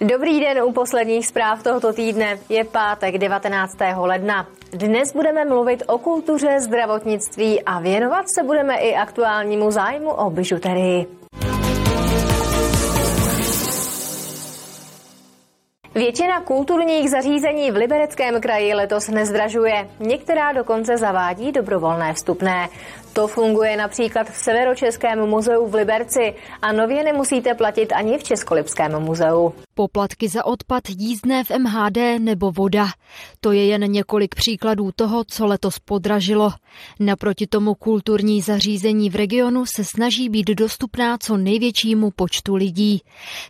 Dobrý den u posledních zpráv tohoto týdne. Je pátek 19. ledna. Dnes budeme mluvit o kultuře, zdravotnictví a věnovat se budeme i aktuálnímu zájmu o bižuterii. Většina kulturních zařízení v Libereckém kraji letos nezdražuje. Některá dokonce zavádí dobrovolné vstupné. To funguje například v Severočeském muzeu v Liberci a nově nemusíte platit ani v Českolipském muzeu. Poplatky za odpad, jízdné v MHD nebo voda. To je jen několik příkladů toho, co letos podražilo. Naproti tomu kulturní zařízení v regionu se snaží být dostupná co největšímu počtu lidí.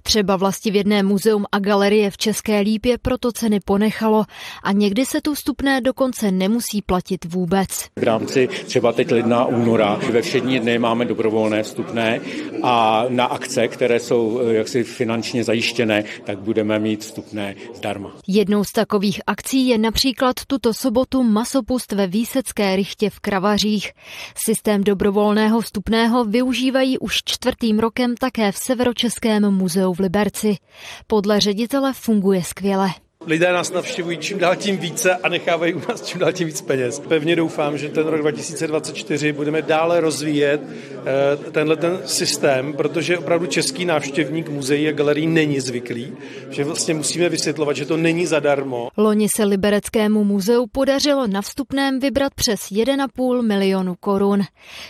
Třeba vlastivědné muzeum a galerie v České Lípě proto ceny ponechalo a někdy se tu vstupné dokonce nemusí platit vůbec. V rámci třeba teď lidná února ve všední dny máme dobrovolné vstupné a na akce, které jsou eh, jaksi finančně zajištěné, tak budeme mít vstupné zdarma. Jednou z takových akcí je například tuto sobotu masopust ve Výsecké rychtě v Kravařích. Systém dobrovolného vstupného využívají už čtvrtým rokem také v Severočeském muzeu v Liberci. Podle ředitele funguje skvěle lidé nás navštěvují čím dál tím více a nechávají u nás čím dál tím víc peněz. Pevně doufám, že ten rok 2024 budeme dále rozvíjet eh, tenhle ten systém, protože opravdu český návštěvník muzeí a galerií není zvyklý, že vlastně musíme vysvětlovat, že to není zadarmo. Loni se Libereckému muzeu podařilo na vstupném vybrat přes 1,5 milionu korun.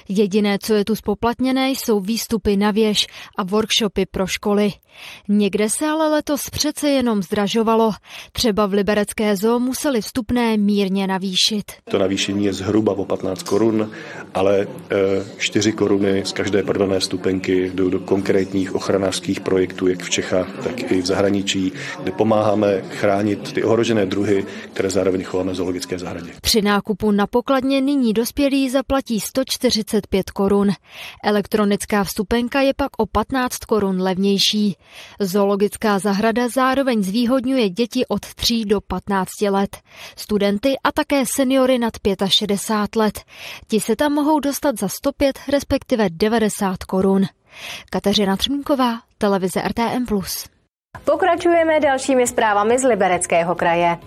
Jediné, co je tu spoplatněné, jsou výstupy na věž a workshopy pro školy. Někde se ale letos přece jenom zdražovalo. Třeba v Liberecké zoo museli vstupné mírně navýšit. To navýšení je zhruba o 15 korun, ale 4 e, koruny z každé prodané vstupenky jdou do konkrétních ochranářských projektů, jak v Čechách, tak i v zahraničí, kde pomáháme chránit ty ohrožené druhy, které zároveň chováme v zoologické zahradě. Při nákupu na pokladně nyní dospělí zaplatí 145 korun. Elektronická vstupenka je pak o 15 korun levnější. Zoologická zahrada zároveň zvýhodňuje děti od 3 do 15 let, studenty a také seniory nad 65 let. Ti se tam mohou dostat za 105, respektive 90 korun. Kateřina Třmínková, televize RTM+. Pokračujeme dalšími zprávami z Libereckého kraje.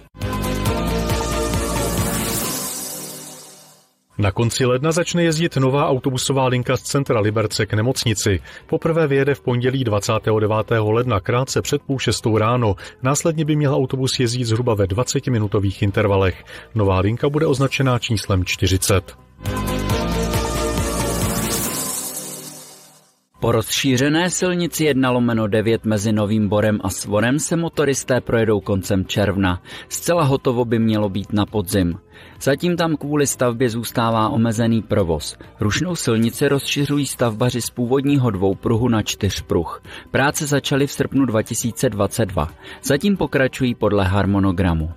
Na konci ledna začne jezdit nová autobusová linka z centra Liberce k nemocnici. Poprvé vyjede v pondělí 29. ledna krátce před půl šestou ráno. Následně by měl autobus jezdit zhruba ve 20-minutových intervalech. Nová linka bude označená číslem 40. Po rozšířené silnici 1 lomeno 9 mezi Novým Borem a Svorem se motoristé projedou koncem června. Zcela hotovo by mělo být na podzim. Zatím tam kvůli stavbě zůstává omezený provoz. Rušnou silnici rozšiřují stavbaři z původního dvoupruhu na čtyřpruh. Práce začaly v srpnu 2022. Zatím pokračují podle harmonogramu.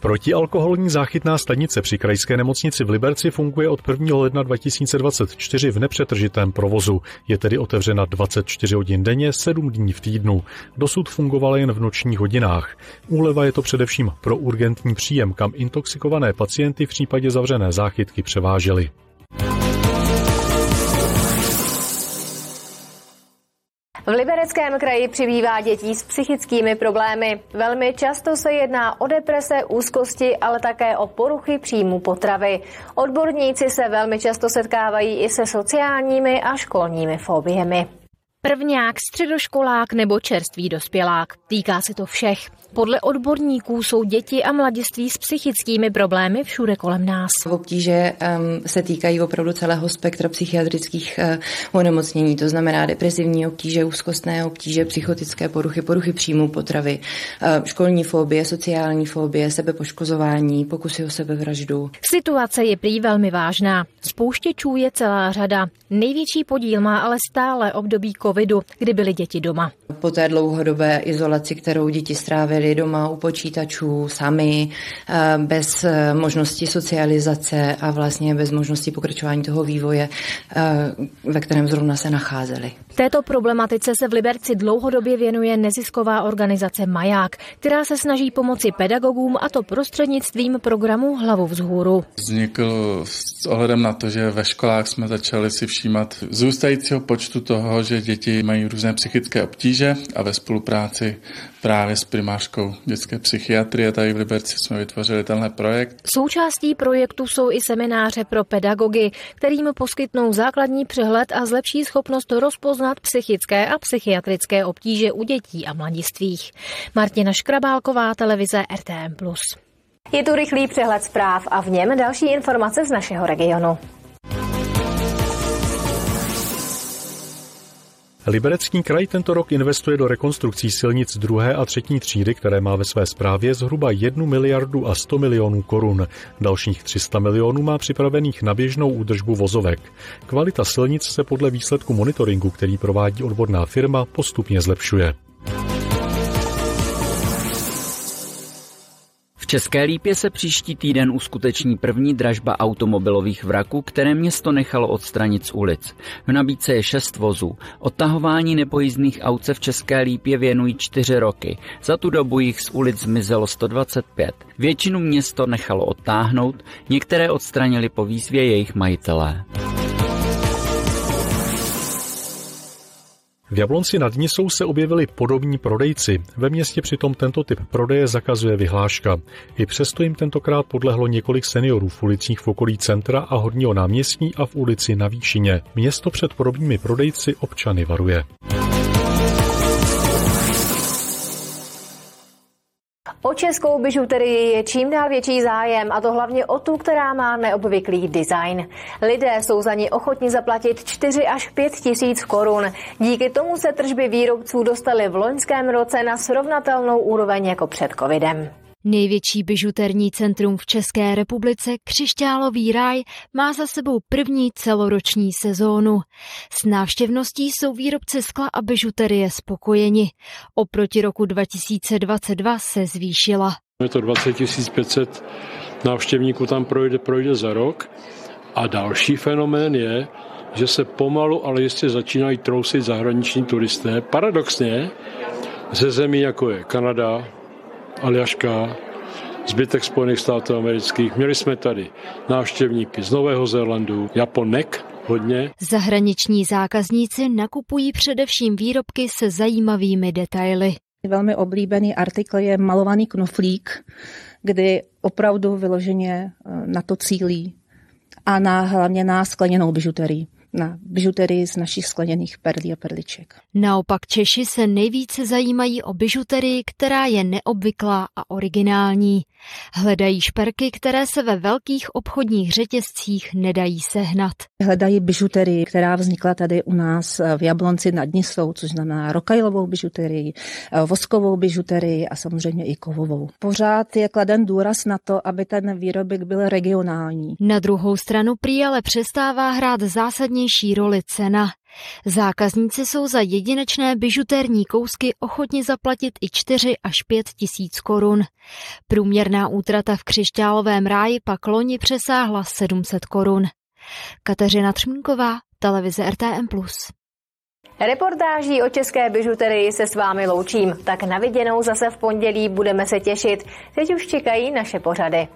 Protialkoholní záchytná stanice při krajské nemocnici v Liberci funguje od 1. ledna 2024 v nepřetržitém provozu. Je tedy otevřena 24 hodin denně, 7 dní v týdnu. Dosud fungovala jen v nočních hodinách. Úleva je to především pro urgentní příjem, kam intoxikované pacienty v případě zavřené záchytky převážely. V Libereckém kraji přibývá dětí s psychickými problémy. Velmi často se jedná o deprese, úzkosti, ale také o poruchy příjmu potravy. Odborníci se velmi často setkávají i se sociálními a školními fobiemi. Prvňák, středoškolák nebo čerstvý dospělák. Týká se to všech. Podle odborníků jsou děti a mladiství s psychickými problémy všude kolem nás. Obtíže um, se týkají opravdu celého spektra psychiatrických uh, onemocnění, to znamená depresivní obtíže, úzkostné obtíže, psychotické poruchy, poruchy příjmu potravy, uh, školní fobie, sociální fobie, sebepoškozování, pokusy o sebevraždu. Situace je prý velmi vážná. Spouštěčů je celá řada. Největší podíl má ale stále období covidu, kdy byly děti doma. Po té dlouhodobé izolaci, kterou děti strávily doma u počítačů sami, eh, bez eh, možnosti socializace a vlastně bez možnosti pokračování toho vývoje, eh, ve kterém zrovna se nacházeli. Této problematice se v Liberci dlouhodobě věnuje nezisková organizace Maják, která se snaží pomoci pedagogům a to prostřednictvím programu Hlavu vzhůru. Vznikl s ohledem na to, že ve školách jsme začali si všímat zůstajícího počtu toho, že děti mají různé psychické obtíže a ve spolupráci právě s primářkou dětské psychiatrie tady v Liberci jsme vytvořili tenhle projekt. Součástí projektu jsou i semináře pro pedagogy, kterým poskytnou základní přehled a zlepší schopnost rozpoznat psychické a psychiatrické obtíže u dětí a mladistvých. Martina Škrabálková, televize RTM+. Je tu rychlý přehled zpráv a v něm další informace z našeho regionu. Liberecký kraj tento rok investuje do rekonstrukcí silnic druhé a třetí třídy, které má ve své správě zhruba 1 miliardu a 100 milionů korun. Dalších 300 milionů má připravených na běžnou údržbu vozovek. Kvalita silnic se podle výsledku monitoringu, který provádí odborná firma, postupně zlepšuje. České Lípě se příští týden uskuteční první dražba automobilových vraků, které město nechalo odstranit z ulic. V nabídce je šest vozů. Odtahování nepojízdných aut se v České Lípě věnují čtyři roky. Za tu dobu jich z ulic zmizelo 125. Většinu město nechalo odtáhnout, některé odstranili po výzvě jejich majitelé. V Jablonci nad Nisou se objevili podobní prodejci. Ve městě přitom tento typ prodeje zakazuje vyhláška. I přesto jim tentokrát podlehlo několik seniorů v ulicích v okolí centra a Horního náměstí a v ulici na Výšině. Město před podobnými prodejci občany varuje. O českou bižuterii je čím dál větší zájem a to hlavně o tu, která má neobvyklý design. Lidé jsou za ní ochotni zaplatit 4 až 5 tisíc korun. Díky tomu se tržby výrobců dostaly v loňském roce na srovnatelnou úroveň jako před covidem. Největší bižuterní centrum v České republice, Křišťálový ráj, má za sebou první celoroční sezónu. S návštěvností jsou výrobci skla a bižuterie spokojeni. Oproti roku 2022 se zvýšila. Je to 20 500 návštěvníků tam projde, projde za rok. A další fenomén je, že se pomalu, ale jistě začínají trousit zahraniční turisté. Paradoxně ze zemí jako je Kanada, Aljaška, zbytek Spojených států amerických. Měli jsme tady návštěvníky z Nového Zélandu, Japonek, hodně. Zahraniční zákazníci nakupují především výrobky se zajímavými detaily. Velmi oblíbený artikl je malovaný knoflík, kdy opravdu vyloženě eh, na to cílí a na, hlavně na skleněnou bižuterii na bižuterii z našich skleněných perlí a perliček. Naopak Češi se nejvíce zajímají o bižuterii, která je neobvyklá a originální. Hledají šperky, které se ve velkých obchodních řetězcích nedají sehnat. Hledají bižuterii, která vznikla tady u nás v Jablonci nad Nisou, což znamená rokajlovou bižuterii, voskovou bižuterii a samozřejmě i kovovou. Pořád je kladen důraz na to, aby ten výrobek byl regionální. Na druhou stranu prý ale přestává hrát zásadnější roli cena. Zákazníci jsou za jedinečné bižuterní kousky ochotni zaplatit i 4 až 5 tisíc korun. Průměrná útrata v křišťálovém ráji pak loni přesáhla 700 korun. Kateřina Třmínková, televize RTM+. Reportáží o české bižuterii se s vámi loučím, tak na viděnou zase v pondělí budeme se těšit. Teď už čekají naše pořady.